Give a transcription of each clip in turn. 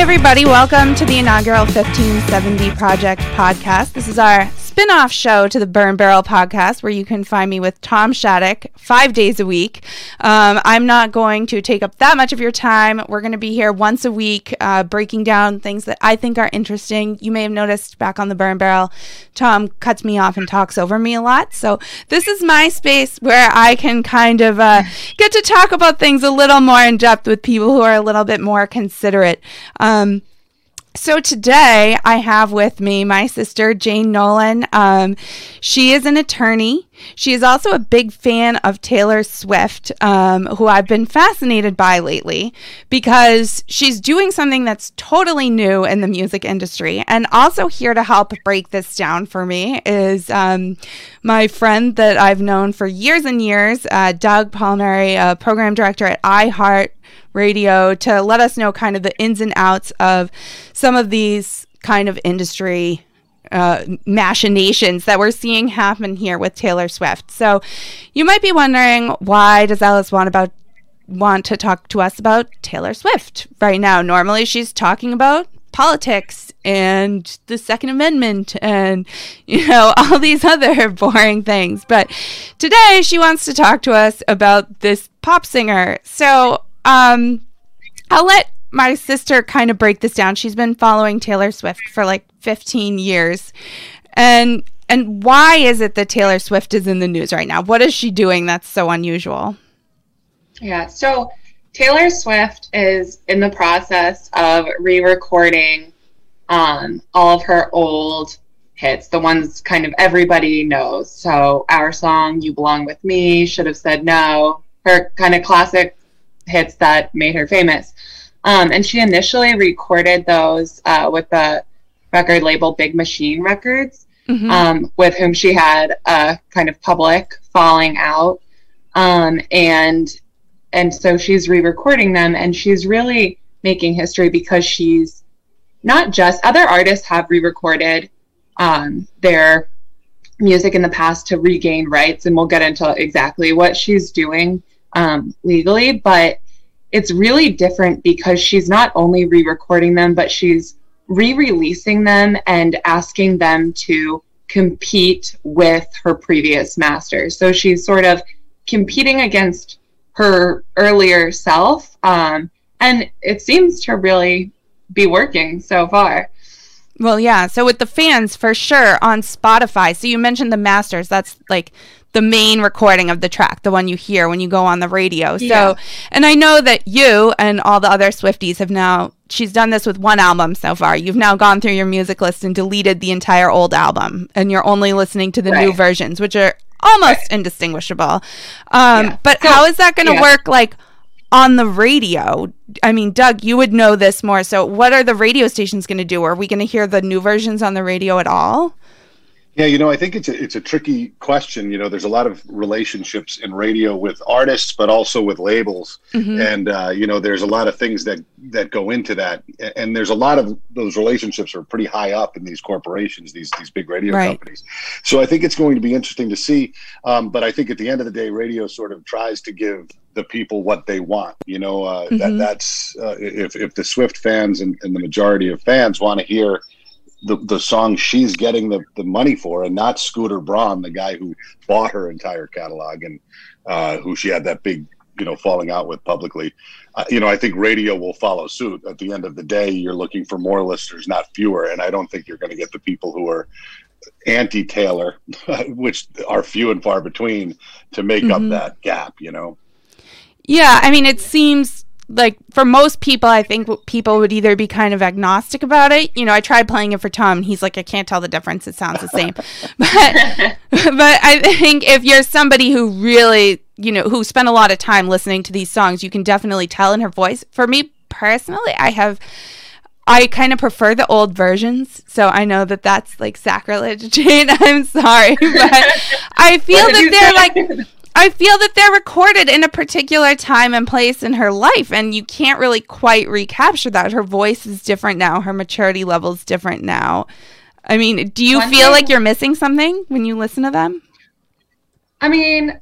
everybody. Welcome to the inaugural 1570 Project podcast. This is our spin off show to the Burn Barrel podcast where you can find me with Tom Shattuck five days a week. Um, I'm not going to take up that much of your time. We're going to be here once a week uh, breaking down things that I think are interesting. You may have noticed back on the Burn Barrel, Tom cuts me off and talks over me a lot. So this is my space where I can kind of uh, get to talk about things a little more in depth with people who are a little bit more considerate. Um, so today I have with me my sister Jane Nolen. Um, she is an attorney. She is also a big fan of Taylor Swift, um, who I've been fascinated by lately because she's doing something that's totally new in the music industry. And also here to help break this down for me is um, my friend that I've known for years and years, uh, Doug Palmieri, a program director at iHeart radio to let us know kind of the ins and outs of some of these kind of industry uh, machinations that we're seeing happen here with Taylor Swift. So you might be wondering why does Alice want about want to talk to us about Taylor Swift right now? Normally she's talking about politics and the second amendment and you know all these other boring things but today she wants to talk to us about this pop singer so um, I'll let my sister kind of break this down. She's been following Taylor Swift for like 15 years. And and why is it that Taylor Swift is in the news right now? What is she doing that's so unusual? Yeah, so Taylor Swift is in the process of re-recording um, all of her old hits, the ones kind of everybody knows. So our song "You Belong with Me," should have said no. Her kind of classic hits that made her famous. Um, and she initially recorded those uh, with the record label Big Machine Records, mm-hmm. um, with whom she had a kind of public falling out. Um, and and so she's re-recording them, and she's really making history because she's not just other artists have re-recorded um, their music in the past to regain rights, and we'll get into exactly what she's doing um, legally, but it's really different because she's not only re recording them, but she's re releasing them and asking them to compete with her previous masters. So she's sort of competing against her earlier self. Um, and it seems to really be working so far. Well, yeah. So with the fans, for sure, on Spotify. So you mentioned the masters. That's like the main recording of the track, the one you hear when you go on the radio. Yeah. So, and I know that you and all the other Swifties have now, she's done this with one album so far. You've now gone through your music list and deleted the entire old album, and you're only listening to the right. new versions, which are almost right. indistinguishable. Um, yeah. But so, how is that going to yeah. work, like, on the radio? I mean, Doug, you would know this more. So, what are the radio stations going to do? Are we going to hear the new versions on the radio at all? Yeah, you know, I think it's a it's a tricky question. You know, there's a lot of relationships in radio with artists, but also with labels, mm-hmm. and uh, you know, there's a lot of things that that go into that, and there's a lot of those relationships are pretty high up in these corporations, these these big radio right. companies. So I think it's going to be interesting to see. Um, but I think at the end of the day, radio sort of tries to give the people what they want. You know, uh, mm-hmm. that that's uh, if if the Swift fans and, and the majority of fans want to hear the, the song she's getting the, the money for and not Scooter Braun, the guy who bought her entire catalog and uh, who she had that big, you know, falling out with publicly. Uh, you know, I think radio will follow suit. At the end of the day, you're looking for more listeners, not fewer. And I don't think you're going to get the people who are anti Taylor, which are few and far between, to make mm-hmm. up that gap, you know? Yeah. I mean, it seems like for most people, I think people would either be kind of agnostic about it. You know, I tried playing it for Tom, and he's like, I can't tell the difference. It sounds the same. but but I think if you're somebody who really, you know, who spent a lot of time listening to these songs, you can definitely tell in her voice. For me personally, I have. I kind of prefer the old versions, so I know that that's like sacrilege, Jane. I'm sorry, but I feel that they're like I feel that they're recorded in a particular time and place in her life, and you can't really quite recapture that. Her voice is different now, her maturity level is different now. I mean, do you One feel thing, like you're missing something when you listen to them? I mean,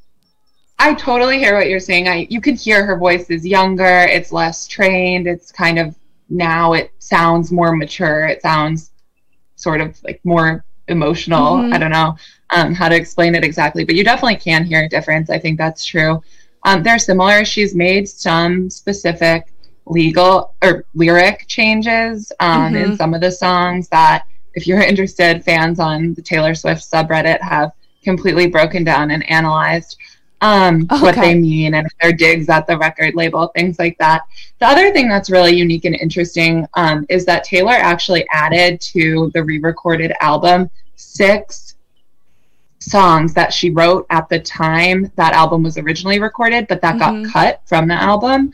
I totally hear what you're saying. I you can hear her voice is younger, it's less trained, it's kind of now it sounds more mature. It sounds sort of like more emotional. Mm-hmm. I don't know um, how to explain it exactly, but you definitely can hear a difference. I think that's true. Um, they're similar. She's made some specific legal or lyric changes um, mm-hmm. in some of the songs that, if you're interested, fans on the Taylor Swift subreddit have completely broken down and analyzed um, okay. what they mean and their digs at the record label, things like that. The other thing that's really unique and interesting um, is that Taylor actually added to the re recorded album six songs that she wrote at the time that album was originally recorded, but that mm-hmm. got cut from the album.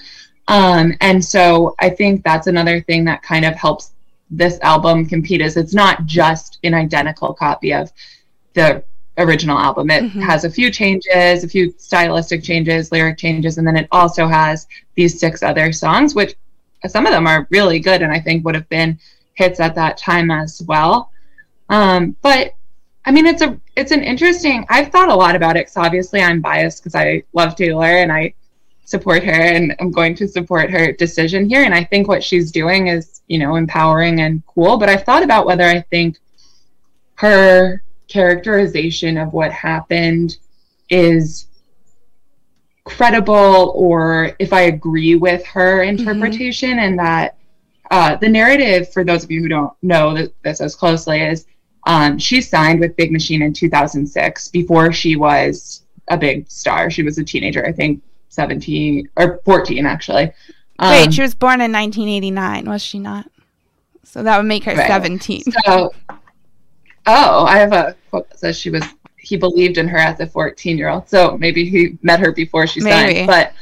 Um, and so I think that's another thing that kind of helps this album compete is it's not just an identical copy of the original album. It mm-hmm. has a few changes, a few stylistic changes, lyric changes, and then it also has these six other songs, which some of them are really good and I think would have been hits at that time as well. Um, but I mean, it's a it's an interesting. I've thought a lot about it because obviously I'm biased because I love Taylor and I support her and I'm going to support her decision here. And I think what she's doing is you know empowering and cool. But I've thought about whether I think her characterization of what happened is credible or if I agree with her mm-hmm. interpretation mm-hmm. and that uh, the narrative for those of you who don't know this as closely is um, she signed with Big Machine in 2006 before she was a big star. She was a teenager, I think 17 or 14 actually. Um, Wait, she was born in 1989, was she not? So that would make her right. 17. So Oh, I have a quote that says she was he believed in her as a 14 year old. So maybe he met her before she maybe. signed. But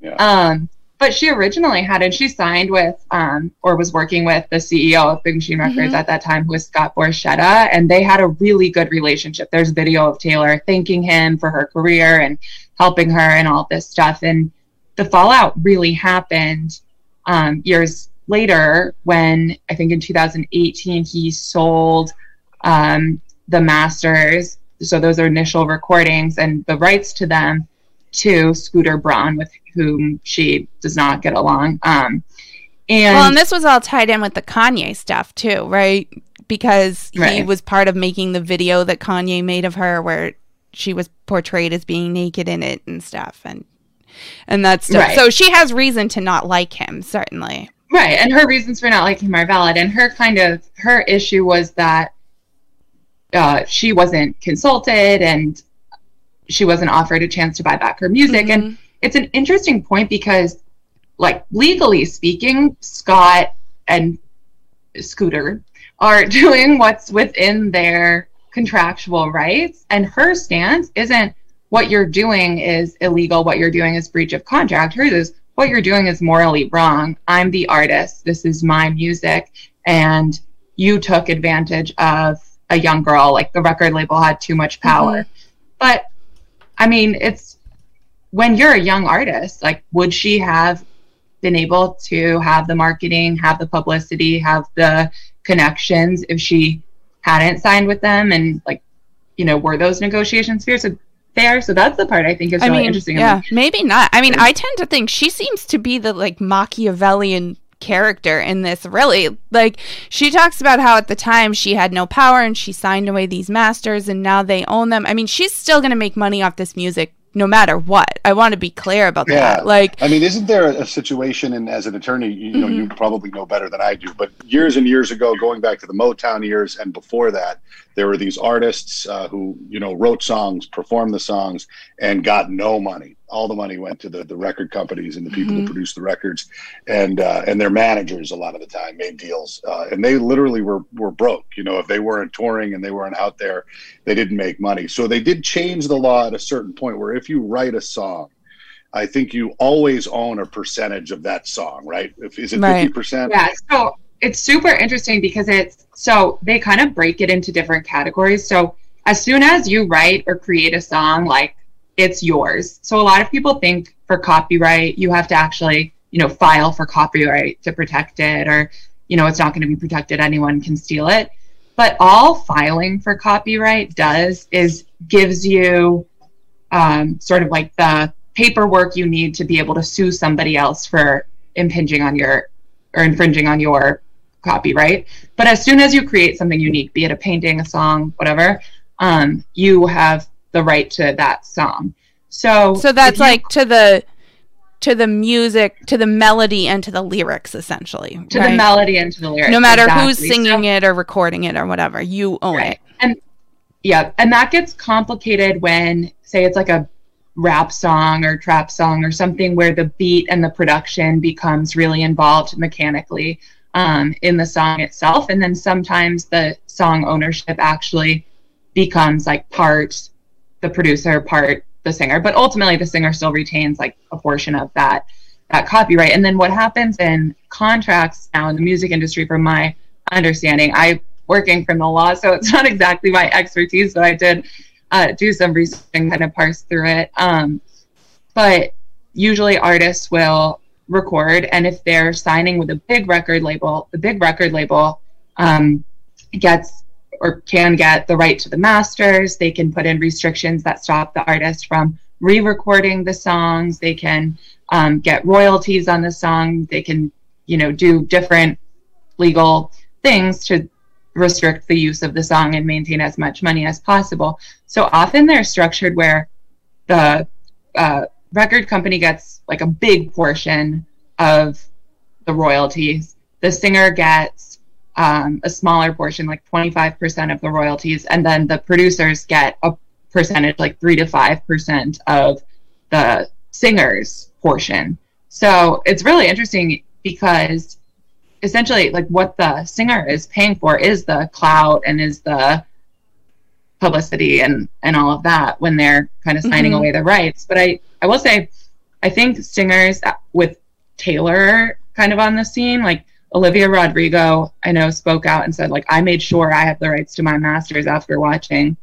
yeah. um but she originally had and she signed with um or was working with the CEO of Big Machine Records mm-hmm. at that time who was Scott Borchetta and they had a really good relationship. There's video of Taylor thanking him for her career and helping her and all this stuff. And the fallout really happened um years later when I think in 2018 he sold um, the masters, so those are initial recordings and the rights to them to Scooter Braun, with whom she does not get along. Um, and well, and this was all tied in with the Kanye stuff too, right? Because he right. was part of making the video that Kanye made of her, where she was portrayed as being naked in it and stuff, and and that stuff. Right. So she has reason to not like him, certainly. Right, and her reasons for not liking him are valid. And her kind of her issue was that uh, she wasn't consulted and she wasn't offered a chance to buy back her music. Mm-hmm. And it's an interesting point because, like, legally speaking, Scott and Scooter are doing what's within their contractual rights. And her stance isn't what you're doing is illegal, what you're doing is breach of contract. Hers is what you're doing is morally wrong. I'm the artist. This is my music. And you took advantage of a young girl. Like the record label had too much power. Mm-hmm. But I mean, it's when you're a young artist, like, would she have been able to have the marketing, have the publicity, have the connections if she hadn't signed with them? And like, you know, were those negotiations fair? So fair. So that's the part I think is really I mean, interesting. Yeah, maybe not. I mean, I tend to think she seems to be the like Machiavellian character in this really like she talks about how at the time she had no power and she signed away these masters and now they own them i mean she's still going to make money off this music no matter what. I want to be clear about yeah. that. Like, I mean, isn't there a situation, and as an attorney, you, know, mm-hmm. you probably know better than I do, but years and years ago, going back to the Motown years and before that, there were these artists uh, who, you know, wrote songs, performed the songs, and got no money. All the money went to the, the record companies and the people mm-hmm. who produced the records, and uh, and their managers a lot of the time made deals, uh, and they literally were were broke. You know, if they weren't touring and they weren't out there, they didn't make money. So they did change the law at a certain point where if you write a song, I think you always own a percentage of that song, right? If is it fifty right. percent? Yeah. So it's super interesting because it's so they kind of break it into different categories. So as soon as you write or create a song, like it's yours. So a lot of people think for copyright, you have to actually, you know, file for copyright to protect it, or, you know, it's not going to be protected. Anyone can steal it. But all filing for copyright does is gives you um, sort of like the paperwork you need to be able to sue somebody else for impinging on your or infringing on your copyright. But as soon as you create something unique, be it a painting, a song, whatever, um, you have the right to that song. So So that's you, like to the to the music, to the melody and to the lyrics essentially. To right? the melody and to the lyrics. No matter exactly. who's singing so, it or recording it or whatever, you own right. it. And yeah, and that gets complicated when say it's like a rap song or trap song or something where the beat and the production becomes really involved mechanically um, in the song itself. And then sometimes the song ownership actually becomes like part the producer, part the singer. But ultimately, the singer still retains like a portion of that that copyright. And then what happens in contracts now in the music industry, from my understanding, I working criminal law, so it's not exactly my expertise, but I did uh, do some research and kind of parse through it. Um, but usually artists will record, and if they're signing with a big record label, the big record label um, gets or can get the right to the masters. They can put in restrictions that stop the artist from re-recording the songs. They can um, get royalties on the song. They can, you know, do different legal things to restrict the use of the song and maintain as much money as possible. So often they're structured where the uh, record company gets like a big portion of the royalties. The singer gets um, a smaller portion, like 25% of the royalties, and then the producers get a percentage, like 3 to 5% of the singer's portion. So it's really interesting because essentially like what the singer is paying for is the clout and is the publicity and and all of that when they're kind of signing mm-hmm. away the rights but i i will say i think singers with taylor kind of on the scene like olivia rodrigo i know spoke out and said like i made sure i had the rights to my masters after watching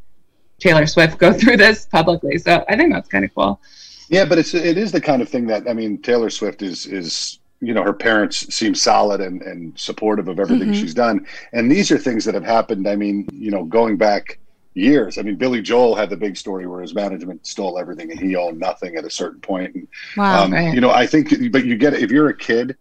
taylor swift go through this publicly. So i think that's kind of cool. Yeah but it's it is the kind of thing that i mean taylor swift is is you know her parents seem solid and, and supportive of everything mm-hmm. she's done. And these are things that have happened. I mean you know going back years. I mean billy joel had the big story where his management stole everything and he owned nothing at a certain point. And wow, um, right. you know i think but you get if you're a kid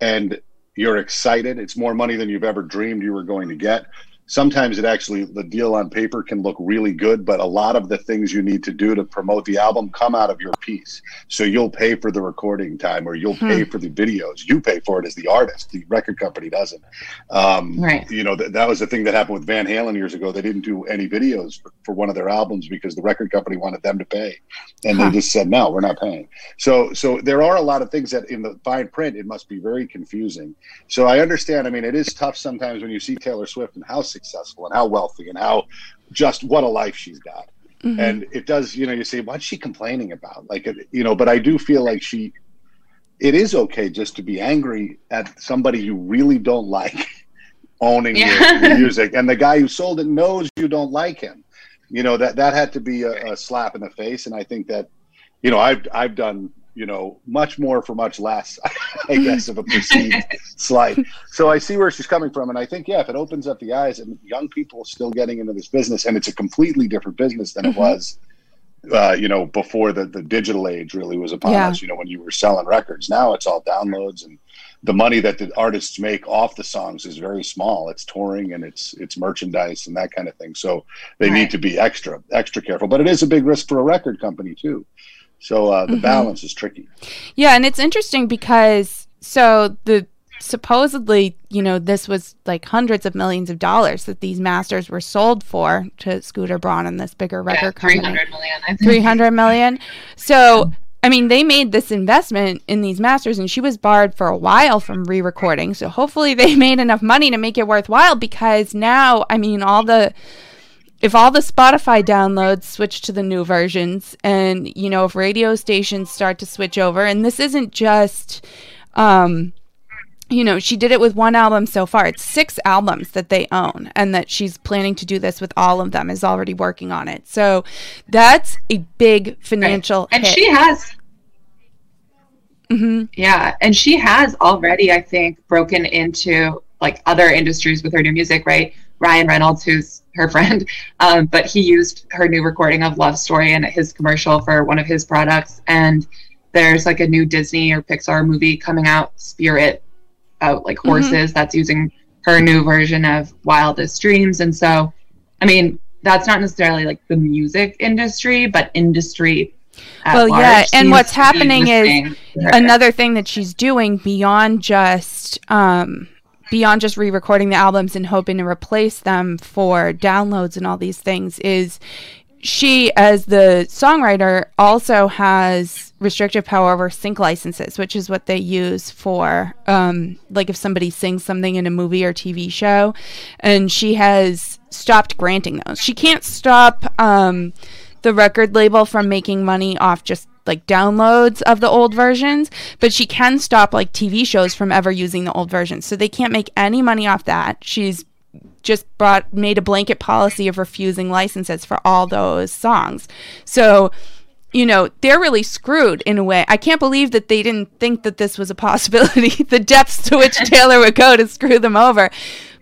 and you're excited it's more money than you've ever dreamed you were going to get sometimes it actually the deal on paper can look really good but a lot of the things you need to do to promote the album come out of your piece. So you'll pay for the recording time or you'll hmm. pay for the videos. You pay for it as the artist. The record company doesn't. Um, right. you know th- that was the thing that happened with van halen years ago. They didn't do any videos for, for one of their albums because the record company wanted them to pay. And huh. they just said no we're not paying. So so there are a lot of things that in the fine print it must be very confusing. So i understand i mean it is tough sometimes when you see taylor swift and how successful and how wealthy and how just what a life she's got. Mm-hmm. And it does, you know, you say, what's she complaining about? Like, you know, but I do feel like she, it is okay just to be angry at somebody you really don't like owning yeah. your, your music. And the guy who sold it knows you don't like him. You know, that, that had to be a, a slap in the face. And I think that, you know, I've, I've done you know, much more for much less, I guess, of a perceived slight. So I see where she's coming from. And I think, yeah, if it opens up the eyes and young people still getting into this business, and it's a completely different business than mm-hmm. it was, uh, you know, before the, the digital age really was upon yeah. us, you know, when you were selling records. Now it's all downloads and the money that the artists make off the songs is very small. It's touring and it's it's merchandise and that kind of thing. So they right. need to be extra extra careful. But it is a big risk for a record company too. So uh, the mm-hmm. balance is tricky. Yeah, and it's interesting because so the supposedly, you know, this was like hundreds of millions of dollars that these masters were sold for to Scooter Braun and this bigger record yeah, 300 company. Million, 300 million. So, I mean, they made this investment in these masters and she was barred for a while from re-recording. So hopefully they made enough money to make it worthwhile because now, I mean, all the if all the Spotify downloads switch to the new versions, and you know, if radio stations start to switch over, and this isn't just, um, you know, she did it with one album so far. It's six albums that they own, and that she's planning to do this with all of them. Is already working on it. So that's a big financial. Right. And hit. she has. Mm-hmm. Yeah, and she has already, I think, broken into like other industries with her new music. Right, Ryan Reynolds, who's her friend, um, but he used her new recording of Love Story in his commercial for one of his products. And there's like a new Disney or Pixar movie coming out, Spirit, out like mm-hmm. horses. Mm-hmm. That's using her new version of Wildest Dreams. And so, I mean, that's not necessarily like the music industry, but industry. well, large. yeah, and what's happening is another thing that she's doing beyond just um, beyond just re-recording the albums and hoping to replace them for downloads and all these things is she, as the songwriter, also has restrictive power over sync licenses, which is what they use for, um, like, if somebody sings something in a movie or TV show. And she has stopped granting those. She can't stop um, the record label from making money off just like downloads of the old versions, but she can stop like TV shows from ever using the old versions. So they can't make any money off that. She's just brought made a blanket policy of refusing licenses for all those songs. So, you know, they're really screwed in a way. I can't believe that they didn't think that this was a possibility, the depths to which Taylor would go to screw them over.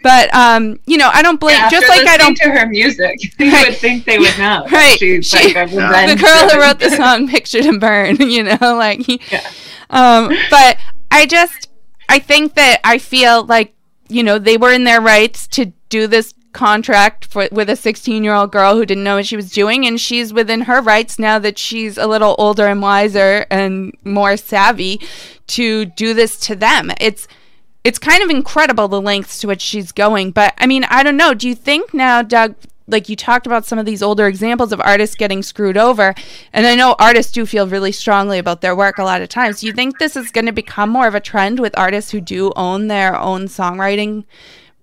But um, you know, I don't blame. Yeah, just like I don't to her music, you would think they would know. Right, she's she, like the girl who wrote the song "Picture to Burn." You know, like, yeah. um, but I just, I think that I feel like you know they were in their rights to do this contract for, with a 16 year old girl who didn't know what she was doing and she's within her rights now that she's a little older and wiser and more savvy to do this to them. It's it's kind of incredible the lengths to which she's going but i mean i don't know. Do you think now doug like you talked about some of these older examples of artists getting screwed over and i know artists do feel really strongly about their work a lot of times. Do you think this is going to become more of a trend with artists who do own their own songwriting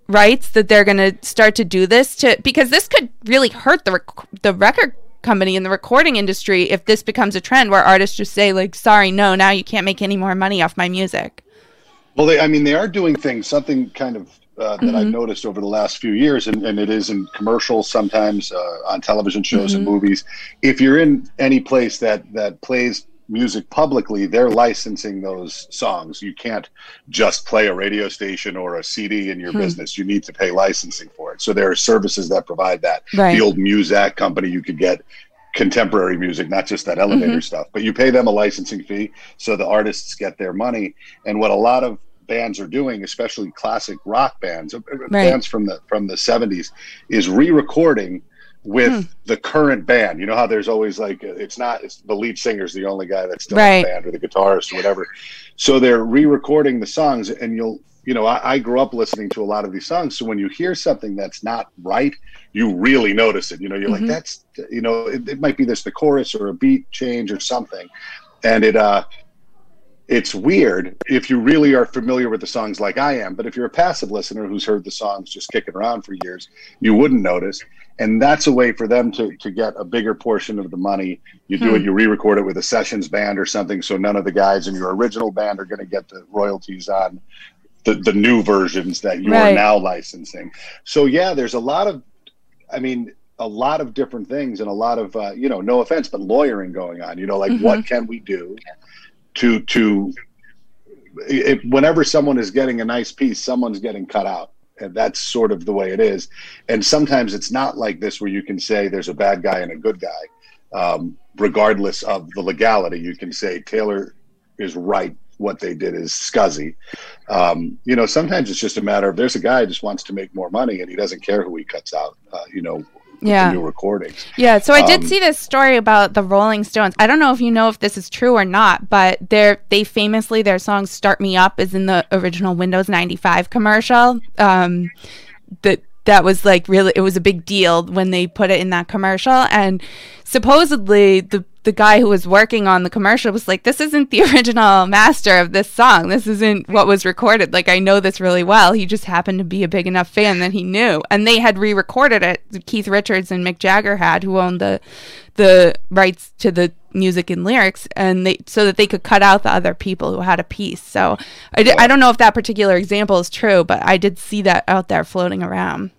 rights that they're going to start to do this to because this could really hurt the rec- the record company and the recording industry if this becomes a trend where artists just say like sorry no now you can't make any more money off my music well they i mean they are doing things something kind of uh, that mm-hmm. I've noticed over the last few years, and, and it is in commercials sometimes uh, on television shows mm-hmm. and movies. If you're in any place that that plays music publicly, they're licensing those songs. You can't just play a radio station or a CD in your hmm. business. You need to pay licensing for it. So there are services that provide that. Right. The old Muzak company, you could get contemporary music, not just that elevator mm-hmm. stuff, but you pay them a licensing fee so the artists get their money. And what a lot of bands are doing, especially classic rock bands, uh, right. bands from the from the 70s, is re-recording with hmm. the current band. You know how there's always like it's not it's the lead singer's the only guy that's still right. in the band or the guitarist or whatever. So they're re-recording the songs, and you'll you know I, I, grew up listening to a lot of these songs. So when you hear something that's not right, you really notice it. You know, you're mm-hmm. like that's you know it, it might be this the chorus or a beat change or something, and it uh it's weird if you really are familiar with the songs like I am. But if you're a passive listener who's heard the songs just kicking around for years, you wouldn't notice. And that's a way for them to, to get a bigger portion of the money. You do hmm. it, you re record it with a sessions band or something. So none of the guys in your original band are going to get the royalties on the, the new versions that you right. are now licensing. So, yeah, there's a lot of, I mean, a lot of different things and a lot of, uh, you know, no offense, but lawyering going on. You know, like mm-hmm. what can we do? to to if, whenever someone is getting a nice piece, someone's getting cut out. And that's sort of the way it is. And sometimes it's not like this where you can say there's a bad guy and a good guy, um, regardless of the legality. You can say Taylor is right. What they did is scuzzy. Um, you know, sometimes it's just a matter of there's a guy who just wants to make more money and he doesn't care who he cuts out. Uh, you know, yeah. new recordings. Yeah, so I did um, see this story about the Rolling Stones. I don't know if you know if this is true or not, but they they famously their song "Start Me Up" is in the original Windows ninety five commercial. Um, that that was like really it was a big deal when they put it in that commercial, and supposedly the the guy who was working on the commercial was like, "This isn't the original master of this song. This isn't what was recorded. Like I know this really well. He just happened to be a big enough fan that he knew." And they had re-recorded it. Keith Richards and Mick Jagger had, who owned the the rights to the music and lyrics, and they so that they could cut out the other people who had a piece. So I, d- I don't know if that particular example is true, but I did see that out there floating around.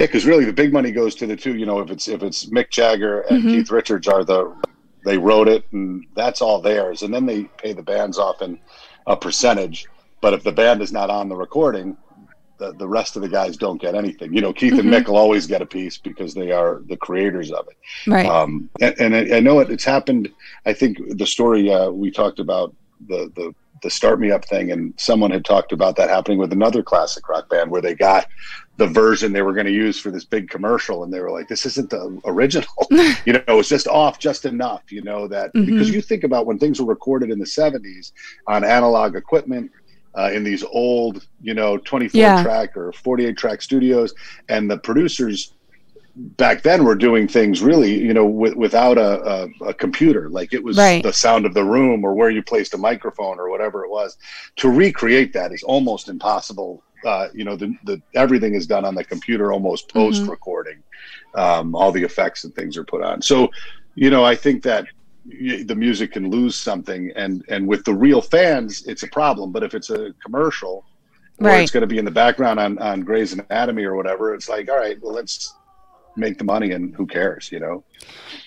Yeah, because really the big money goes to the two. You know, if it's if it's Mick Jagger and mm-hmm. Keith Richards are the they wrote it and that's all theirs, and then they pay the bands off in a percentage. But if the band is not on the recording, the, the rest of the guys don't get anything. You know, Keith mm-hmm. and Mick will always get a piece because they are the creators of it. Right. Um, and, and I, I, know it, it's happened. I think the story uh, we talked about the the the Start Me Up thing, and someone had talked about that happening with another classic rock band where they got the version they were going to use for this big commercial, and they were like, "This isn't the original." you know, it was just off just enough. You know that mm-hmm. because you think about when things were recorded in the '70s on analog equipment. Uh, in these old, you know, 24 yeah. track or 48 track studios, and the producers back then were doing things really, you know, w- without a, a, a, computer. Like it was right. the sound of the room or where you placed a microphone or whatever it was. To recreate that is almost impossible. Uh, you know, the, the everything is done on the computer, almost post recording. Mm-hmm. Um, all the effects and things are put on. So, you know, I think that the music can lose something, and and with the real fans, it's a problem. But if it's a commercial, or right. it's going to be in the background on on Grey's Anatomy or whatever, it's like, all right, well, let's make the money and who cares, you know?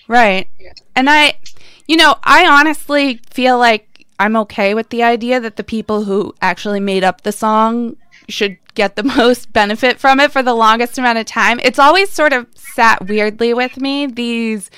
Right. And I, you know, I honestly feel like I'm okay with the idea that the people who actually made up the song should get the most benefit from it for the longest amount of time. It's always sort of sat weirdly with me, these,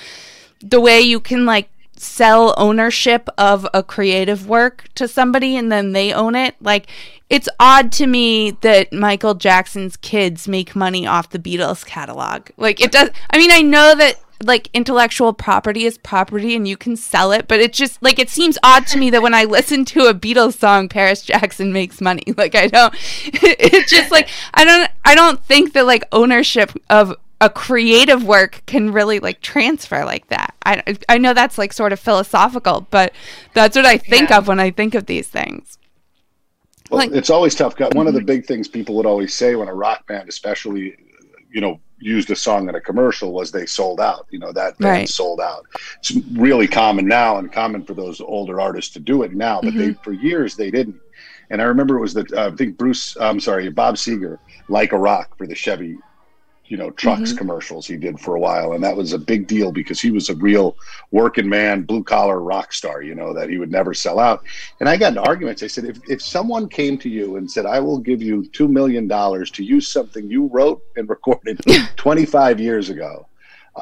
the way you can like sell ownership of a creative work to somebody and then they own it. Like, it's odd to me that Michael Jackson's kids make money off the Beatles catalog. Like it does I mean I know that like intellectual property is property and you can sell it, but it just like it seems odd to me that when I listen to a Beatles song Paris Jackson makes money. Like I don't it's just like I don't I don't think that like ownership of a creative work can really like transfer like that. I I know that's like sort of philosophical, but that's what I think yeah. of when I think of these things. Well, like, it's always tough. One of the mm-hmm. big things people would always say when a rock band, especially, you know, used a song in a commercial was they sold out. You know, that band right. sold out. It's really common now and common for those older artists to do it now, but mm-hmm. they for years they didn't. And I remember it was the uh, I think Bruce, I'm sorry, Bob Seger, like a rock for the Chevy you know trucks mm-hmm. commercials he did for a while. And that was a big deal because he was a real working man blue collar rock star you know that he would never sell out. And i got in arguments. I said if, if someone came to you and said i will give you $2 million to use something you wrote and recorded 25 years ago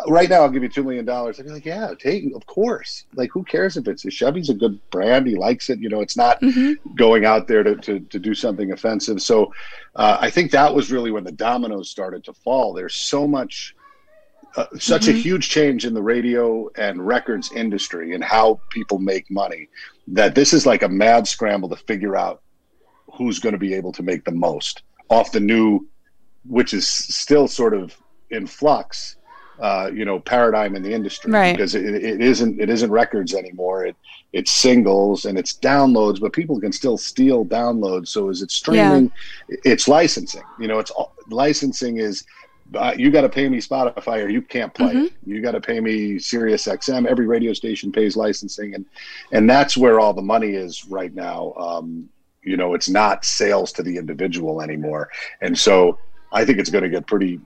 right now I'll give you two million dollars. I'd be like, yeah, take, of course. Like, who cares if it's a Chevy's a good brand? He likes it. You know, it's not mm-hmm. going out there to, to, to do something offensive. So, uh, I think that was really when the dominoes started to fall. There's so much, uh, such mm-hmm. a huge change in the radio and records industry and how people make money that this is like a mad scramble to figure out who's going to be able to make the most off the new, which is still sort of in flux uh, you know paradigm in the industry right. because it, it isn't it isn't records anymore. It it's singles and it's downloads, but people can still steal downloads. So is it streaming? Yeah. It's licensing. You know, it's all, licensing is uh, you got to pay me Spotify or you can't play mm-hmm. You got to pay me Sirius XM. Every radio station pays licensing, and and that's where all the money is right now. Um, you know, it's not sales to the individual anymore, and so I think it's going to get pretty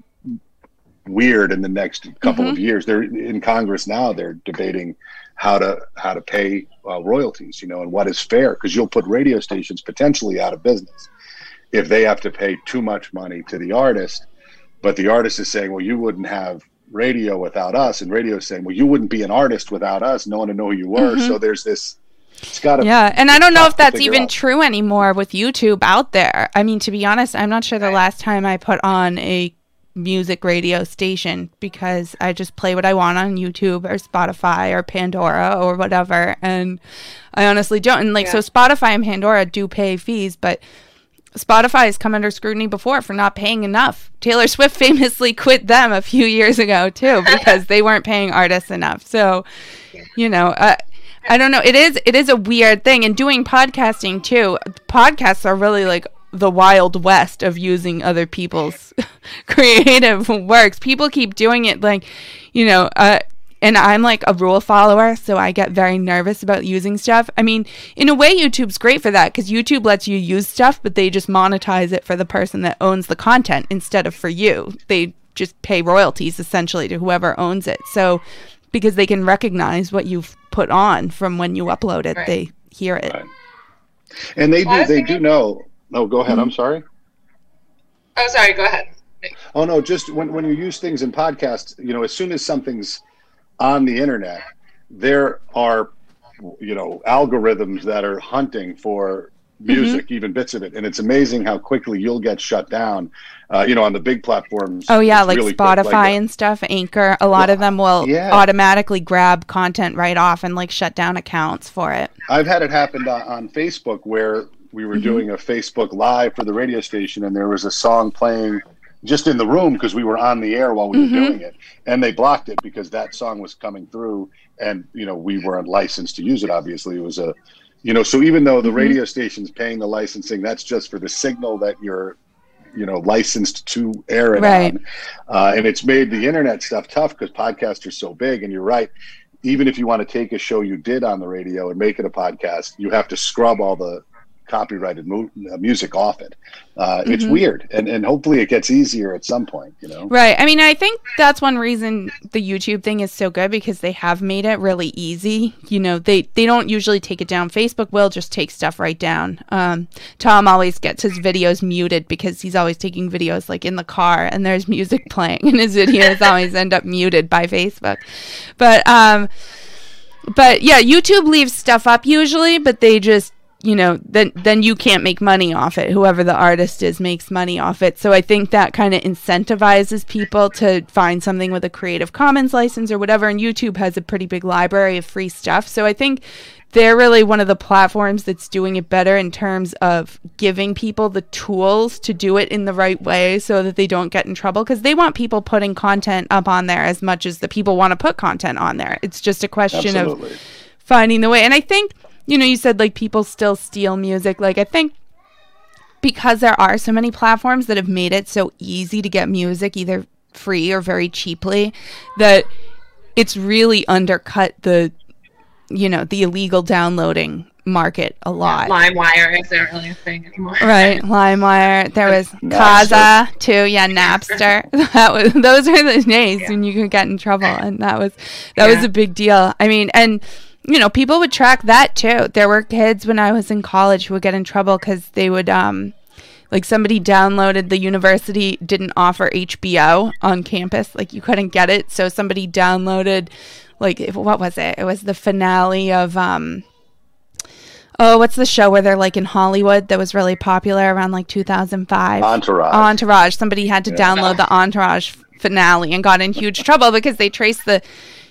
weird in the next couple mm-hmm. of years. They're in Congress now. They're debating how to how to pay uh, royalties, you know, and what is fair because you'll put radio stations potentially out of business if they have to pay too much money to the artist. But the artist is saying, well, you wouldn't have radio without us, and radio is saying, well, you wouldn't be an artist without us. No one would know who you were. Mm-hmm. So there's this. It's got to be. yeah, and I don't know if that's even out. true anymore with YouTube out there. I mean, to be honest, I'm not sure the last time I put on a music radio station because I just play what I want on YouTube or Spotify or Pandora or whatever. And I honestly don't. And like, yeah. so Spotify and Pandora do pay fees, but Spotify has come under scrutiny before for not paying enough. Taylor Swift famously quit them a few years ago too because they weren't paying artists enough. So, you know, uh, I don't know. It is it is a weird thing, and doing podcasting too. Podcasts are really like the wild west of using other people's creative works. People keep doing it like, you know, uh, and I'm like a rule follower, so I get very nervous about using stuff. I mean, in a way, YouTube's great for that because YouTube lets you use stuff, but they just monetize it for the person that owns the content instead of for you. They just pay royalties essentially to whoever owns it. So, because they can recognize what you've put on from when you upload it, right. they hear it. Right. And they do, they do know no, go ahead. Mm-hmm. I'm sorry. Oh, sorry. Go ahead. Oh no, just when when you use things in podcasts, you know, as soon as something's on the internet, there are you know algorithms that are hunting for music, mm-hmm. even bits of it, and it's amazing how quickly you'll get shut down. Uh, you know, on the big platforms. Oh yeah, like really Spotify like and stuff, Anchor. A lot well, of them will yeah. automatically grab content right off and like shut down accounts for it. I've had it happen on, on Facebook where we were mm-hmm. doing a Facebook live for the radio station, and there was a song playing just in the room because we were on the air while we were mm-hmm. doing it, and they blocked it because that song was coming through, and you know we weren't licensed to use it. Obviously, it was a, you know, so even though the mm-hmm. radio station's paying the licensing, that's just for the signal that you're, you know, licensed to air it right. on, uh, and it's made the internet stuff tough because podcasts are so big. And you're right, even if you want to take a show you did on the radio and make it a podcast, you have to scrub all the copyrighted mu- uh, music off it. Uh, mm-hmm. It's weird, and and hopefully it gets easier at some point. You know, right? I mean, I think that's one reason the YouTube thing is so good because they have made it really easy. You know, they they don't usually take it down. Facebook will just take stuff right down. Um, Tom always gets his videos muted because he's always taking videos like in the car and there's music playing, and his videos always end up muted by Facebook. But um, but yeah, YouTube leaves stuff up usually, but they just you know then then you can't make money off it. Whoever the artist is makes money off it. So i think that kind of incentivizes people to find something with a creative commons license or whatever. And youtube has a pretty big library of free stuff. So i think they're really one of the platforms that's doing it better in terms of giving people the tools to do it in the right way so that they don't get in trouble. Because they want people putting content up on there as much as the people want to put content on there. It's just a question Absolutely. of finding the way. And i think you know, you said like people still steal music. Like I think because there are so many platforms that have made it so easy to get music either free or very cheaply that it's really undercut the you know, the illegal downloading market a lot. Yeah, LimeWire isn't really a thing anymore. Right, LimeWire. There was Kazaa too. Yeah, Napster. that was those are the days yeah. when you could get in trouble, and that was that yeah. was a big deal. I mean, and you know, people would track that too. There were kids when I was in college who would get in trouble because they would, um, like somebody downloaded the university didn't offer HBO on campus, like you couldn't get it. So somebody downloaded, like what was it? It was the finale of, um, oh, what's the show where they're like in Hollywood that was really popular around like 2005? Entourage. Entourage. Somebody had to yeah. download the Entourage finale and got in huge trouble because they traced the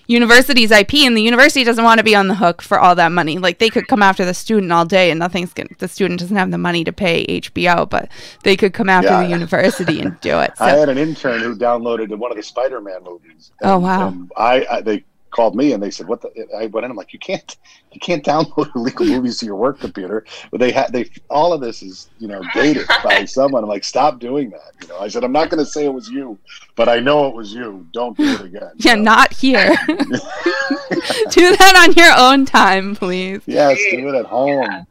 university's IP, and the university doesn't want to be on the hook for all that money. Like they could come after the student all day, and nothing's going the student doesn't have the money to pay HBO, but they could come after yeah. the university and do it. So. I had an intern who downloaded one of the Spider-Man movies. Oh, and, oh wow! Um, I, I they called me and they said, "What the?" I went in. I'm like, "You can't, you can't download illegal movies to your work computer." But they had they all of this is you know gated by someone. I'm like, "Stop doing that." You know, I said, "I'm not going to say it was you, but I know it was you. Don't do it again." Yeah, so. not here. do that on your own time, please. Yes, do it at home.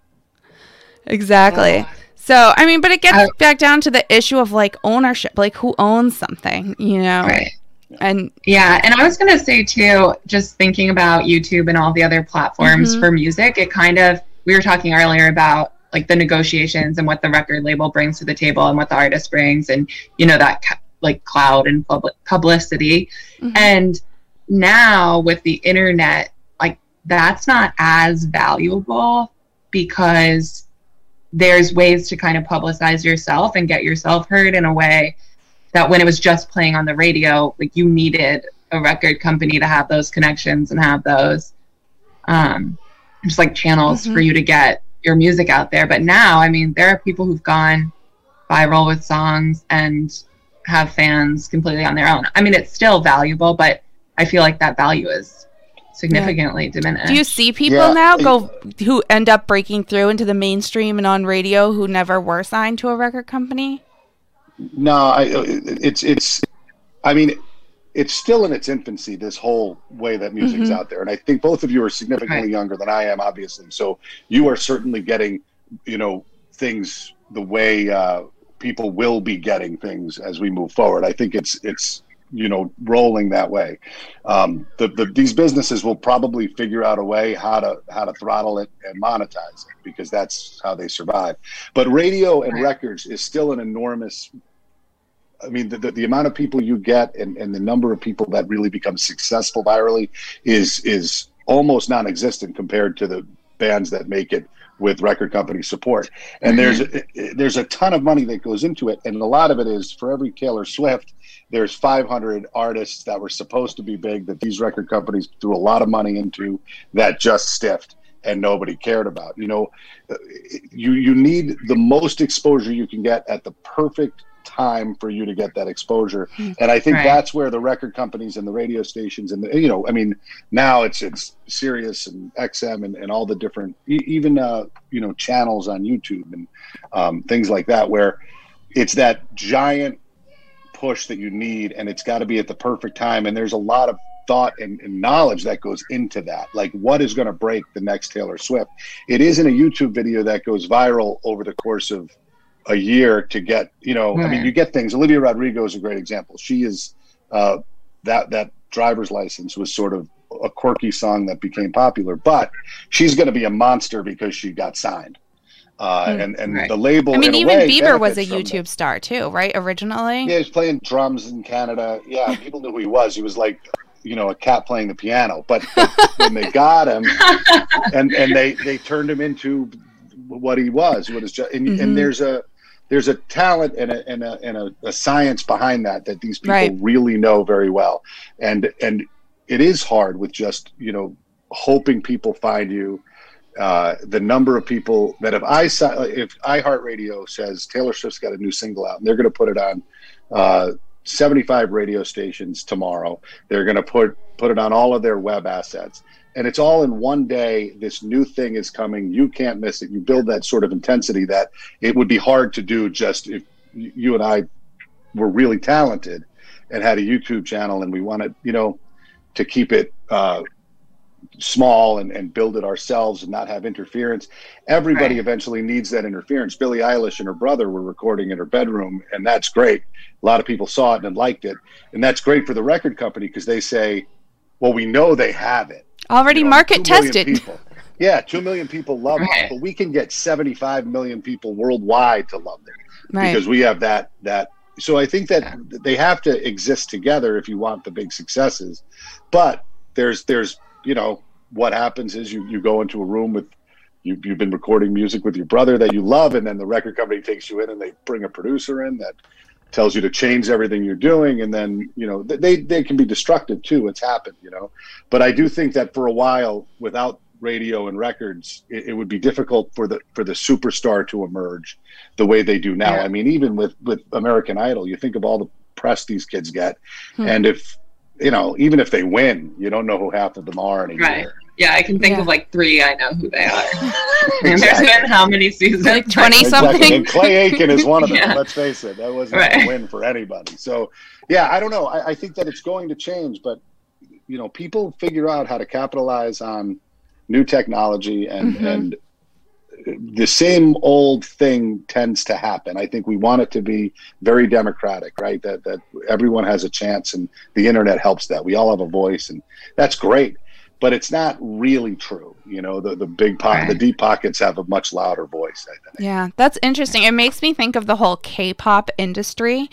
Exactly. Oh so, I mean, but it gets back down to the issue of like ownership, like who owns something, you know? Right. And yeah, and I was going to say too, just thinking about YouTube and all the other platforms mm-hmm. for music, it kind of, we were talking earlier about like the negotiations and what the record label brings to the table and what the artist brings and, you know, that like cloud and public publicity. Mm-hmm. And now with the internet, like that's not as valuable because there's ways to kind of publicize yourself and get yourself heard in a way that when it was just playing on the radio, like you needed a record company to have those connections and have those um, just like channels mm-hmm. for you to get your music out there. But now, I mean, there are people who've gone viral with songs and have fans completely on their own. I mean, it's still valuable, but I feel like that value is significantly yeah. diminished. Do you see people yeah. now go who end up breaking through into the mainstream and on radio who never were signed to a record company? No, I, it's it's. I mean, it's still in its infancy. This whole way that music's mm-hmm. out there, and I think both of you are significantly right. younger than I am, obviously. So you are certainly getting, you know, things the way uh, people will be getting things as we move forward. I think it's it's you know rolling that way. Um, the, the, these businesses will probably figure out a way how to how to throttle it and monetize it because that's how they survive. But radio and records is still an enormous. I mean, the, the, the amount of people you get and, and the number of people that really become successful virally is is almost non-existent compared to the bands that make it with record company support. And there's mm-hmm. there's a ton of money that goes into it, and a lot of it is for every Taylor Swift. There's 500 artists that were supposed to be big that these record companies threw a lot of money into that just stiffed and nobody cared about. You know, you you need the most exposure you can get at the perfect time for you to get that exposure. Hmm. And I think right. that's where the record companies and the radio stations and the, you know, I mean, now it's it's Sirius and XM and, and all the different even uh, you know channels on YouTube and um, things like that where it's that giant push that you need and it's got to be at the perfect time and there's a lot of thought and, and, knowledge that goes into that. Like, what is going to break the next Taylor Swift? It isn't a YouTube video that goes viral over the course of a year to get, you know, right. I mean, you get things. Olivia Rodrigo is a great example. She is uh, that that driver's license was sort of a quirky song that became popular, but she's going to be a monster because she got signed. Uh, mm, and and right. the label. I mean, even Bieber was a YouTube star too, right? Originally. Yeah, he was playing drums in Canada. Yeah, people knew who he was. He was like you know a cat playing the piano. But, but when they got him, and and they they turned him into what he was. What is just and, mm-hmm. and there's a there's a talent and a and a, and a, a science behind that that these people right. really know very well. And and it is hard with just you know hoping people find you. Uh, the number of people that if I if iHeartRadio says Taylor Swift's got a new single out and they're going to put it on uh, 75 radio stations tomorrow. They're going to put put it on all of their web assets. And it's all in one day. This new thing is coming. You can't miss it. You build that sort of intensity that it would be hard to do just if you and I were really talented and had a YouTube channel and we wanted, you know, to keep it uh, small and, and build it ourselves and not have interference. Everybody right. eventually needs that interference. Billie Eilish and her brother were recording in her bedroom, and that's great. A lot of people saw it and liked it, and that's great for the record company because they say, "Well, we know they have it already, you know, market tested." People. Yeah, two million people love right. it, but we can get seventy-five million people worldwide to love it right. because we have that that. So I think that yeah. they have to exist together if you want the big successes, but there's there's you know what happens is you you go into a room with you, you've been recording music with your brother that you love, and then the record company takes you in and they bring a producer in that tells you to change everything you're doing and then you know they they can be destructive too it's happened you know but i do think that for a while without radio and records it, it would be difficult for the for the superstar to emerge the way they do now yeah. i mean even with with american idol you think of all the press these kids get hmm. and if you know even if they win you don't know who half of them are anymore right. Year yeah, I can think yeah. of like three. I know who they are. and there's been how many seasons? Like twenty something. And Clay Aiken is one of them. yeah. Let's face it, that wasn't right. a win for anybody. So, yeah, I don't know. I, I, think that it's going to change, but you know, people figure out how to capitalize on new technology, and mm-hmm. and the same old thing tends to happen. I think we want it to be very democratic, right? That that everyone has a chance, and the internet helps that. We all have a voice, and that's great but it's not really true. You know, the the big pocket, right. the deep pockets have a much louder voice. Yeah, that's interesting. It makes me think of the whole K-pop industry.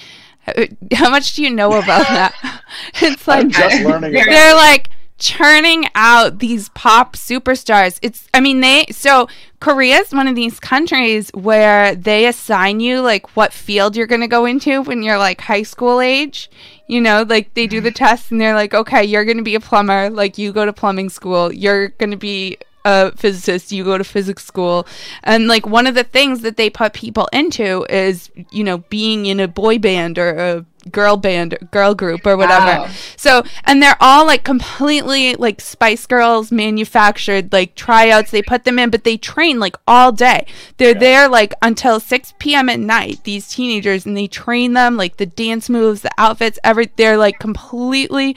How much do you know about that? it's like just learning. They're like churning out these pop superstars. It's, I mean, they, so Korea is one of these countries where they assign you like what field you're going to go into when you're like high school age. You know, like they do the mm-hmm. test and they're like, okay, you're going to be a plumber. Like you go to plumbing school. You're going to be a physicist, you go to physics school. And like one of the things that they put people into is, you know, being in a boy band or a girl band, girl group or whatever. Wow. So, and they're all like completely like Spice Girls manufactured like tryouts. They put them in, but they train like all day. They're yeah. there like until 6 p.m. at night, these teenagers, and they train them like the dance moves, the outfits, every, they're like completely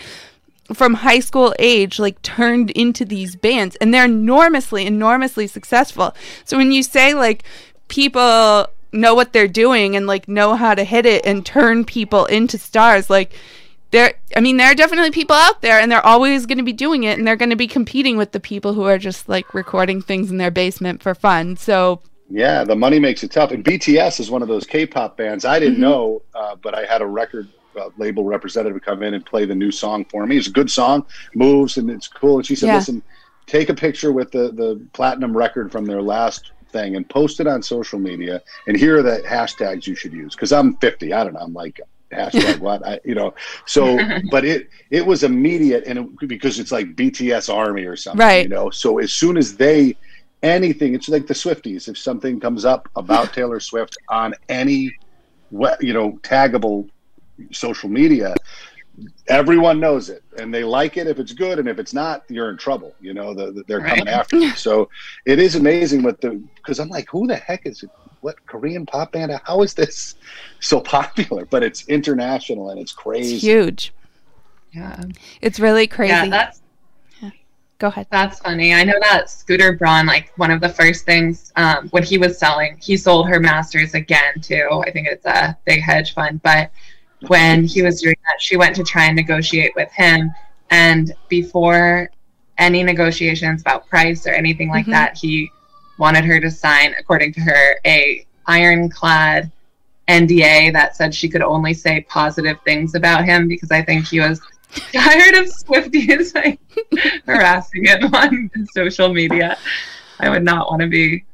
from high school age like turned into these bands and they're enormously enormously successful so when you say like people know what they're doing and like know how to hit it and turn people into stars like there i mean there are definitely people out there and they're always going to be doing it and they're going to be competing with the people who are just like recording things in their basement for fun so yeah the money makes it tough and bts is one of those k-pop bands i didn't mm-hmm. know uh, but i had a record uh, label representative come in and play the new song for me. It's a good song, moves, and it's cool. And she said, yeah. "Listen, take a picture with the the platinum record from their last thing and post it on social media. And here are the hashtags you should use. Because I'm 50, I don't know. I'm like hashtag what I, you know. So, but it it was immediate, and it, because it's like BTS Army or something, right? You know. So as soon as they anything, it's like the Swifties. If something comes up about Taylor Swift on any, you know, taggable social media, everyone knows it and they like it. If it's good and if it's not you're in trouble you know the, the, they're right. coming after you. So it is amazing what the because i'm like who the heck is it what korean pop band how is this so popular? But it's international and it's crazy. it's huge. Yeah. It's really crazy. yeah. That's go ahead. That's funny. I know that scooter braun like one of the first things um, when he was selling he sold her masters again too. I think it's a big hedge fund. But when he was doing that, she went to try and negotiate with him. And before any negotiations about price or anything like mm-hmm. that, he wanted her to sign, according to her, a ironclad NDA that said she could only say positive things about him because I think he was tired of Swifties like harassing him on social media. I would not want to be,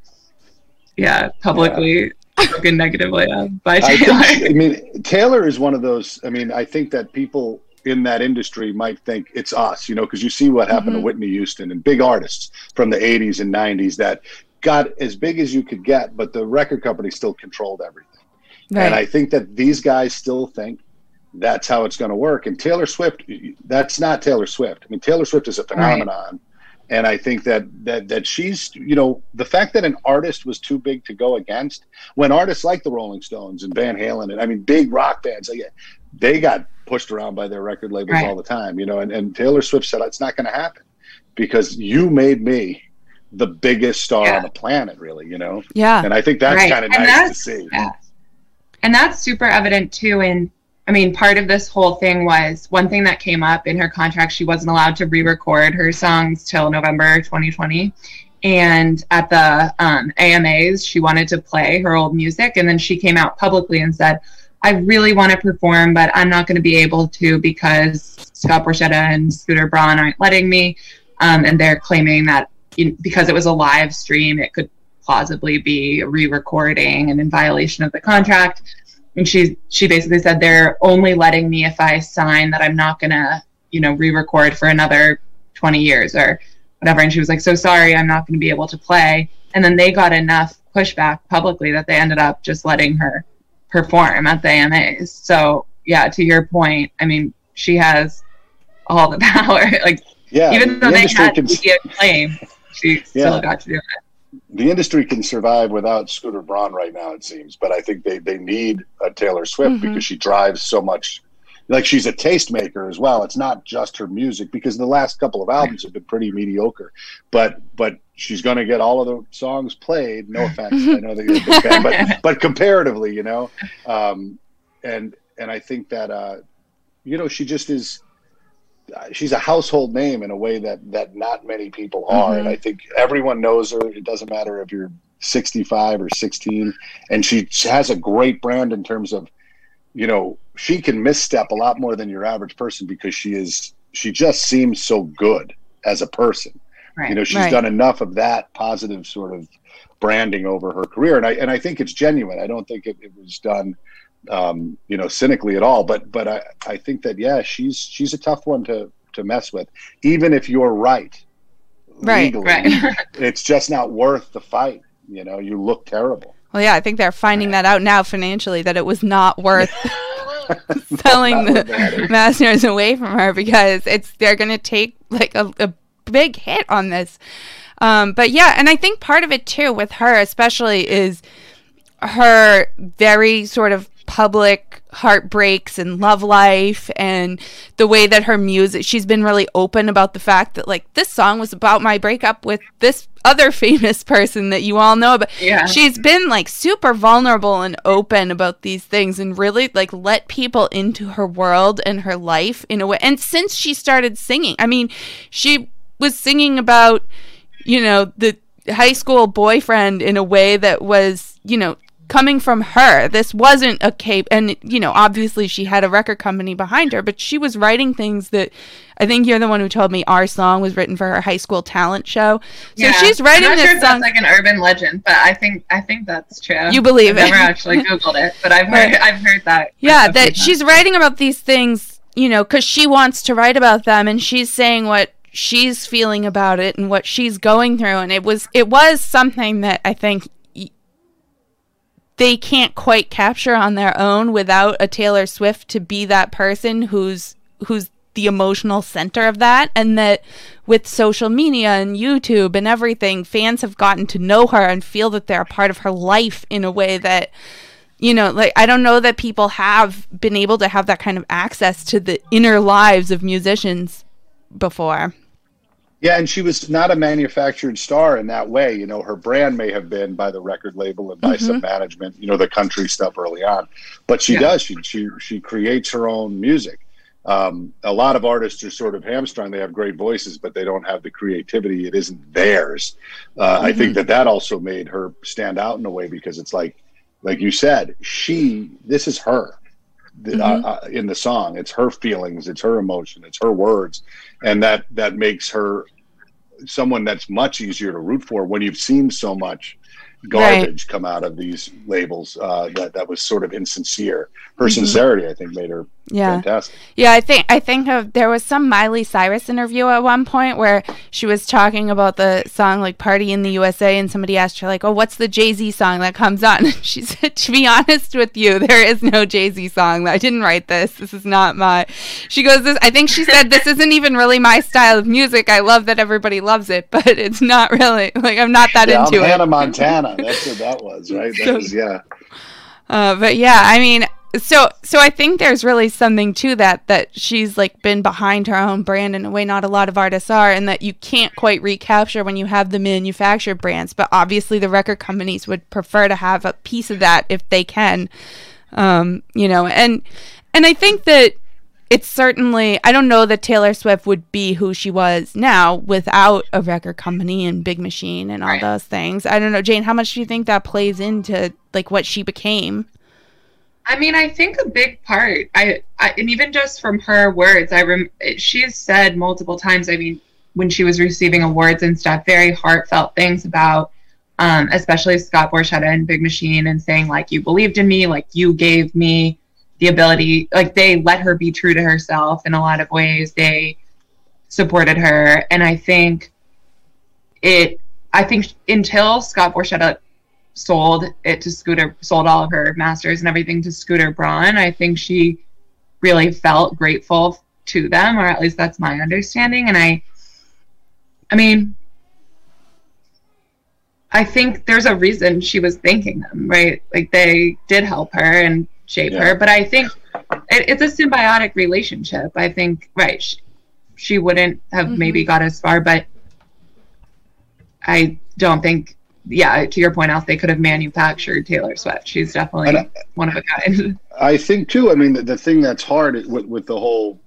yeah, publicly spoken negatively of by Taylor. I, think, I mean, Taylor is one of those. I mean, I think that people in that industry might think it's us, you know, because you see what happened mm-hmm. to Whitney Houston and big artists from the 80s and 90s that got as big as you could get, but the record company still controlled everything. Right. And I think that these guys still think that's how it's going to work. And Taylor Swift, that's not Taylor Swift. I mean, Taylor Swift is a phenomenon. Right and I think that that that she's you know the fact that an artist was too big to go against when artists like the Rolling Stones and Van Halen and I mean big rock bands they, they got pushed around by their record labels right. all the time you know and, and Taylor Swift said it's not going to happen because you made me the biggest star yeah. on the planet really you know yeah and I think that's right. kind of nice to see yeah. and that's super evident too in I mean, part of this whole thing was one thing that came up in her contract. She wasn't allowed to re-record her songs till November 2020, and at the um, AMAs, she wanted to play her old music, and then she came out publicly and said, "I really want to perform, but I'm not going to be able to because Scott Borchetta and Scooter Braun aren't letting me, um, and they're claiming that in, because it was a live stream, it could plausibly be re-recording and in violation of the contract." And she she basically said they're only letting me if I sign that I'm not gonna you know re-record for another 20 years or whatever. And she was like, so sorry, I'm not going to be able to play. And then they got enough pushback publicly that they ended up just letting her perform at the AMAs. So yeah, to your point, I mean, she has all the power. like yeah, even though the they had can... media claim, she yeah. still got to do it the industry can survive without Scooter Braun right now, it seems. But I think they, they need a Taylor Swift mm-hmm. because she drives so much. Like she's a tastemaker as well. It's not just her music because the last couple of albums have been pretty mediocre. But but she's going to get all of the songs played. No offense, I know that you're a big fan, but but comparatively, you know, um, and and I think that uh, you know she just is she's a household name in a way that that not many people are mm-hmm. and i think everyone knows her it doesn't matter if you're 65 or 16 and she has a great brand in terms of you know she can misstep a lot more than your average person because she is she just seems so good as a person right. you know she's right. done enough of that positive sort of branding over her career and i and i think it's genuine i don't think it, it was done um, you know, cynically at all. But but I, I think that yeah, she's she's a tough one to to mess with, even if you're right. Right, legally, right. it's just not worth the fight. You know, you look terrible. Well, yeah, I think they're finding that out now financially that it was not worth selling the masters away from her because it's they're going to take like a, a big hit on this. Um, but yeah, and I think part of it too with her especially is her very sort of public heartbreaks and love life and the way that her music she's been really open about the fact that like this song was about my breakup with this other famous person that you all know about yeah. she's been like super vulnerable and open about these things and really like let people into her world and her life in a way and since she started singing. I mean she was singing about you know the high school boyfriend in a way that was you know coming from her. This wasn't a cape, and you know, obviously she had a record company behind her, but she was writing things that I think you're the one who told me our song was written for her high school talent show. So yeah, she's writing I'm not this sure song. That's like an urban legend, but I think I think that's true. You believe I've it? Never actually googled it, but I've heard I've heard that. Yeah, that she's writing about these things, you know, because she wants to write about them, and she's saying what she's feeling about it and what she's going through, and it was it was something that I think they can't quite capture on their own without a Taylor Swift to be that person who's who's the emotional center of that and that with social media and YouTube and everything fans have gotten to know her and feel that they're a part of her life in a way that you know like I don't know that people have been able to have that kind of access to the inner lives of musicians before. Yeah, and she was not a manufactured star in that way. You know, her brand may have been by the record label and by mm-hmm. some management, you know, the country stuff early on. But she yeah. does. She she she creates her own music. Um, a lot of artists are sort of hamstrung. They have great voices, but they don't have the creativity. It isn't theirs. Uh, mm-hmm. I think mm-hmm. that that also made her stand out in a way because it's like, like you said, she. This is her. Mm-hmm. Uh, uh, in the song, it's her feelings, it's her emotion, it's her words, and that that makes her someone that's much easier to root for when you've seen so much garbage right. come out of these labels uh, that that was sort of insincere. Her mm-hmm. sincerity, I think, made her yeah. fantastic. Yeah, I think I think of there was some Miley Cyrus interview at one point where she was talking about the song like "Party in the USA," and somebody asked her like, "Oh, what's the Jay Z song that comes on?" And she said, "To be honest with you, there is no Jay Z song. I didn't write this. This is not my." She goes, "This." I think she said, "This isn't even really my style of music. I love that everybody loves it, but it's not really like I'm not that yeah, into I'm it." Hannah Montana. That's what that was, right? That so, was yeah. Uh, but yeah, I mean, so so I think there's really something to that that she's like been behind her own brand in a way not a lot of artists are and that you can't quite recapture when you have the manufactured brands but obviously the record companies would prefer to have a piece of that if they can um, you know and and I think that it's certainly I don't know that Taylor Swift would be who she was now without a record company and Big Machine and all right. those things. I don't know, Jane, how much do you think that plays into like what she became? I mean, I think a big part, I, I and even just from her words, I rem, she's said multiple times. I mean, when she was receiving awards and stuff, very heartfelt things about, um, especially Scott Borchetta and Big Machine, and saying like, "You believed in me, like you gave me the ability." Like they let her be true to herself in a lot of ways. They supported her, and I think it. I think until Scott Borchetta sold it to Scooter, sold all of her masters and everything to Scooter Braun. I think she really felt grateful to them, or at least that's my understanding. And I, I mean, I think there's a reason she was thanking them, right? Like they did help her and shape yeah. her, but I think it, it's a symbiotic relationship. I think, right? She, she wouldn't have mm-hmm. maybe got as far, but I don't think yeah, to your point, Alf, they could have manufactured Taylor Swift. She's definitely I, one of a kind. I think too. I mean, the, the thing that's hard with, with the whole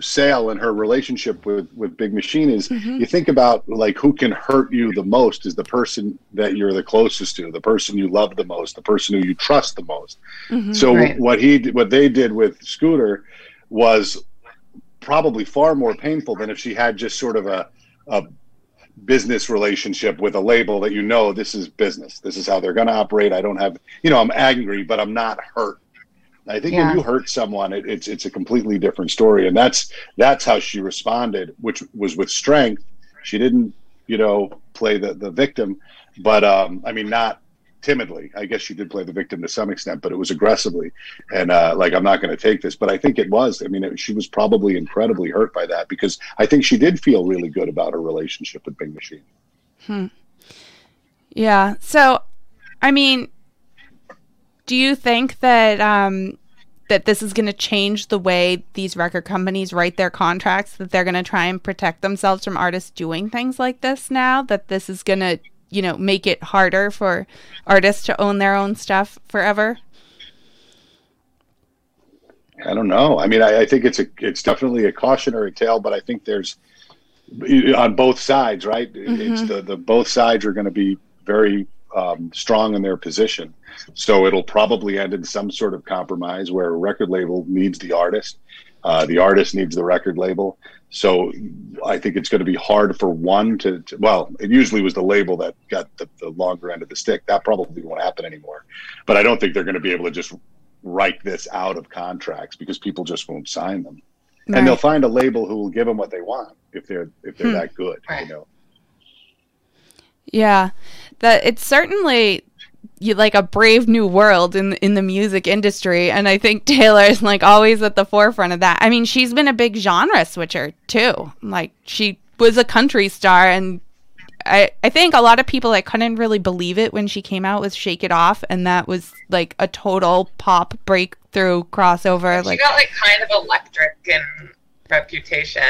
sale and her relationship with with Big Machine is mm-hmm. you think about like who can hurt you the most is the person that you're the closest to, the person you love the most, the person who you trust the most. Mm-hmm, so right. what he what they did with Scooter was probably far more painful than if she had just sort of a a business relationship with a label that you know this is business. This is how they're going to operate. I don't have, you know, I'm angry, but I'm not hurt. I think yeah. when you hurt someone, it, it's it's a completely different story, and that's that's how she responded, which was with strength. She didn't, you know, play the the victim, but um, I mean, not timidly. I guess she did play the victim to some extent, but it was aggressively. And uh, like, I'm not going to take this, but I think it was. I mean, it, she was probably incredibly hurt by that because I think she did feel really good about her relationship with Big Machine. Hmm. Yeah. So, I mean, do you think that um, that this is going to change the way these record companies write their contracts? That they're going to try and protect themselves from artists doing things like this now? That this is going to you know make it harder for artists to own their own stuff forever? I don't know. I mean, I, I, think it's a it's definitely a cautionary tale, but I think there's on both sides, right? Mm-hmm. It's the the both sides are going to be very um, strong in their position. So it'll probably end in some sort of compromise where a record label needs the artist, uh, the artist needs the record label. So I think it's going to be hard for one to, to well, it usually was the label that got the, the, longer end of the stick. That probably won't happen anymore. But I don't think they're going to be able to just write this out of contracts because people just won't sign them. Right. And they'll find a label who will give them what they want if they're if they're hmm. that good, right. you know. Yeah, that it's certainly you like a brave new world in in the music industry and i think taylor is like always at the forefront of that. I mean she's been a big genre switcher too. Like she was a country star and i i think a lot of people like couldn't really believe it when she came out with shake it off and that was like a total pop breakthrough crossover she like got like kind of electric in reputation.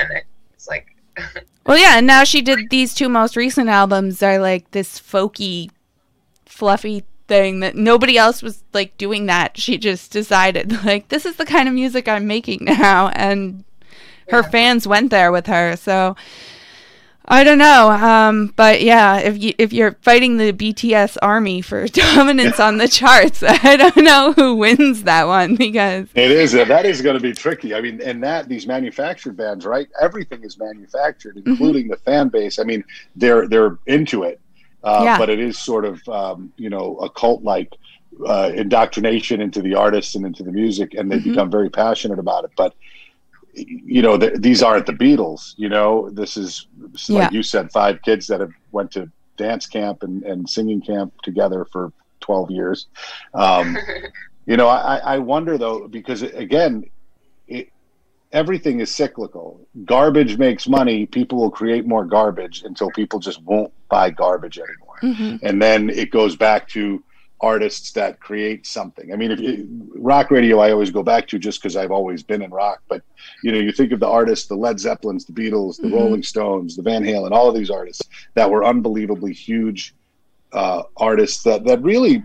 It's like well yeah and now she did these two most recent albums are like this folky fluffy thing that nobody else was like doing that. She just decided like this is the kind of music I'm making now and her yeah. fans went there with her. So I don't know, um, but yeah, if you if you're fighting the BTS army for dominance on the charts, I don't know who wins that one because it is that is going to be tricky. I mean, and that these manufactured bands, right? Everything is manufactured, mm-hmm. including mm-hmm. the fan base. I mean, they're they're into it. Uh, yeah. But it is sort of, um, you know, a cult like uh, indoctrination into the artists and into the music, and they mm-hmm. become very passionate about it. But you know, the, these aren't the Beatles. You know, this is yeah. like you said, five kids that have went to dance camp and, and singing camp together for twelve years. Um, you know, I, I wonder though because again, it, everything is cyclical. Garbage makes money. People will create more garbage until people just won't buy garbage anymore. Mm-hmm. And then it goes back to artists that create something. I mean, if it, rock radio, I always go back to just because I've always been in rock. But you know, you think of the artists, the Led Zeppelins, the Beatles, the mm-hmm. Rolling Stones, the Van Halen, all of these artists that were unbelievably huge uh, artists that that really,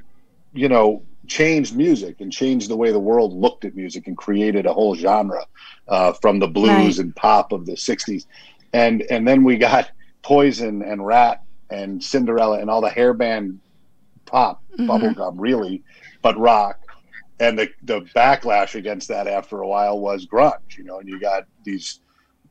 you know, changed music and changed the way the world looked at music and created a whole genre uh, from the blues right. and pop of the 60s and and then we got poison and Ratt and cinderella and all the hairband pop mm-hmm. bubblegum really but rock and the the backlash against that after a while was grunge you know and you got these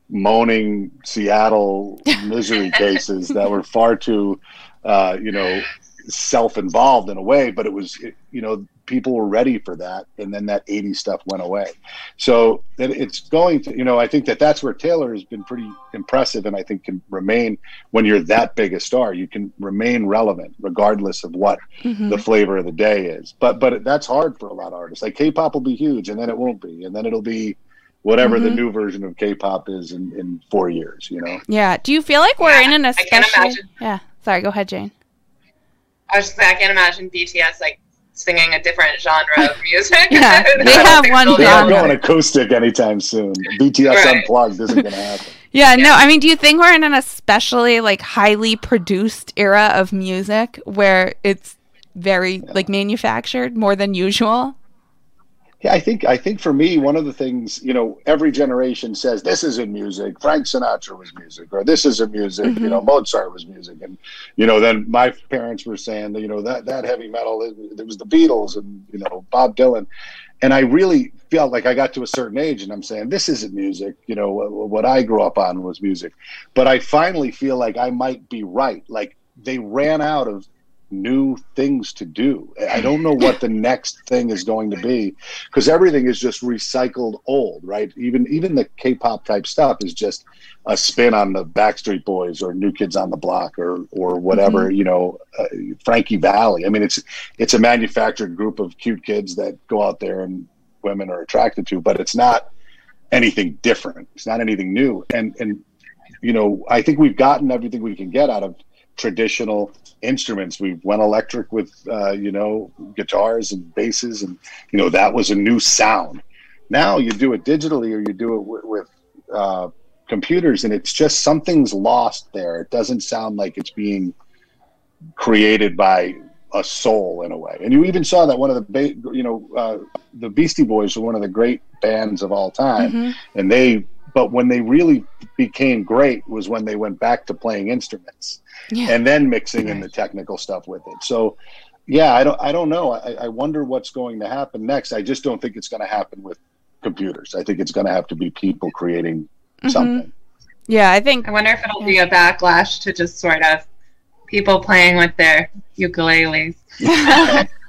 moaning seattle misery cases that were far too uh, you know self-involved in a way but it was you know people were ready for that and then that 80 stuff went away. So it's going to you know i think that that's where taylor has been pretty impressive and i think can remain when you're that big a star. You can remain relevant regardless of what mm-hmm. the flavor of the day is. But but that's hard for a lot of artists. Like k-pop will be huge and then it won't be and then it'll be whatever mm-hmm. the new version of k-pop is in, in four years you know? Yeah. Do you feel like we're yeah, in an especially yeah. Sorry go ahead jane I was just I can't imagine BTS like singing a different genre of music. yeah, they have one. They're not going acoustic anytime soon. BTS right. Unplugged isn't going to happen. Yeah, yeah, no, I mean, do you think we're in an especially like highly produced era of music where it's very yeah. like manufactured more than usual? Yeah, I think I think for me, one of the things you know, every generation says this isn't music. Frank Sinatra was music, or this isn't music. Mm-hmm. You know, Mozart was music, and you know, then my parents were saying that you know that that heavy metal, it, it was the Beatles and you know Bob Dylan, and I really felt like I got to a certain age, and I'm saying this isn't music. You know, what, what I grew up on was music, but I finally feel like I might be right. Like they ran out of new things to do. I don't know what the next thing is going to be because everything is just recycled old, right? Even even the K-pop type stuff is just a spin on the Backstreet Boys or New Kids on the Block or or whatever, mm-hmm. you know, uh, Frankie Valli. I mean, it's it's a manufactured group of cute kids that go out there and women are attracted to, but it's not anything different. It's not anything new. And and you know, I think we've gotten everything we can get out of traditional instruments. We went electric with uh, you know guitars and basses, and you know that was a new sound. Now you do it digitally or you do it with, with uh, computers, and it's just something's lost there. It doesn't sound like it's being created by a soul in a way. And you even saw that one of the ba- you know uh, the Beastie Boys were one of the great bands of all time, mm-hmm. and they but when they really became great was when they went back to playing instruments yeah. and then mixing in the technical stuff with it. So, yeah, I don't, I don't know. I, I wonder what's going to happen next. I just don't think it's going to happen with computers. I think it's going to have to be people creating mm-hmm. something. Yeah, I think. I wonder if it'll be a backlash to just sort of people playing with their ukuleles.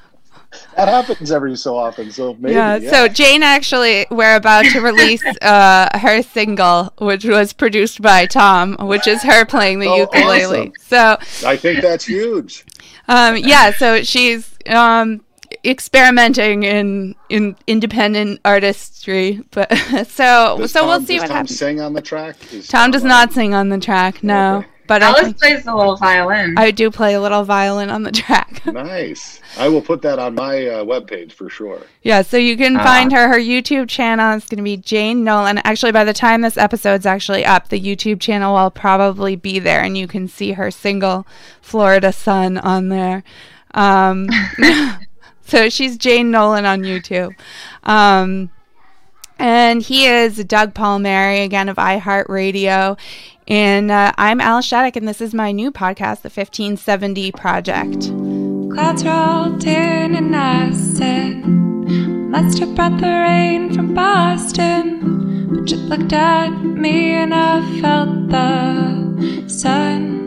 that happens every so often. So maybe. Yeah, yeah. So Jane actually, we're about to release uh, her single, which was produced by Tom, which is her playing the oh, ukulele. Awesome. So I think that's huge. Um, yeah. So she's um, experimenting in in independent artistry. But so does so Tom, we'll see what Tom happens. Sing on the track. Is Tom does not sing on the track. No. Okay. But Alice plays a little violin. I do play a little violin on the track. nice. I will put that on my uh, webpage for sure. Yeah, so you can uh, find her. Her YouTube channel is going to be Jane Nolen. Actually, by the time this episode's actually up, the YouTube channel will probably be there, and you can see her single "Florida Sun" on there. Um, so she's Jane Nolen on YouTube. Um, and he is Doug Palmieri, again, of iHeartRadio. And uh, I'm Alice Shattuck, and this is my new podcast, The 1570 Project. Clouds rolled in and I said, Must have brought the rain from Boston. But you looked at me and I felt the sun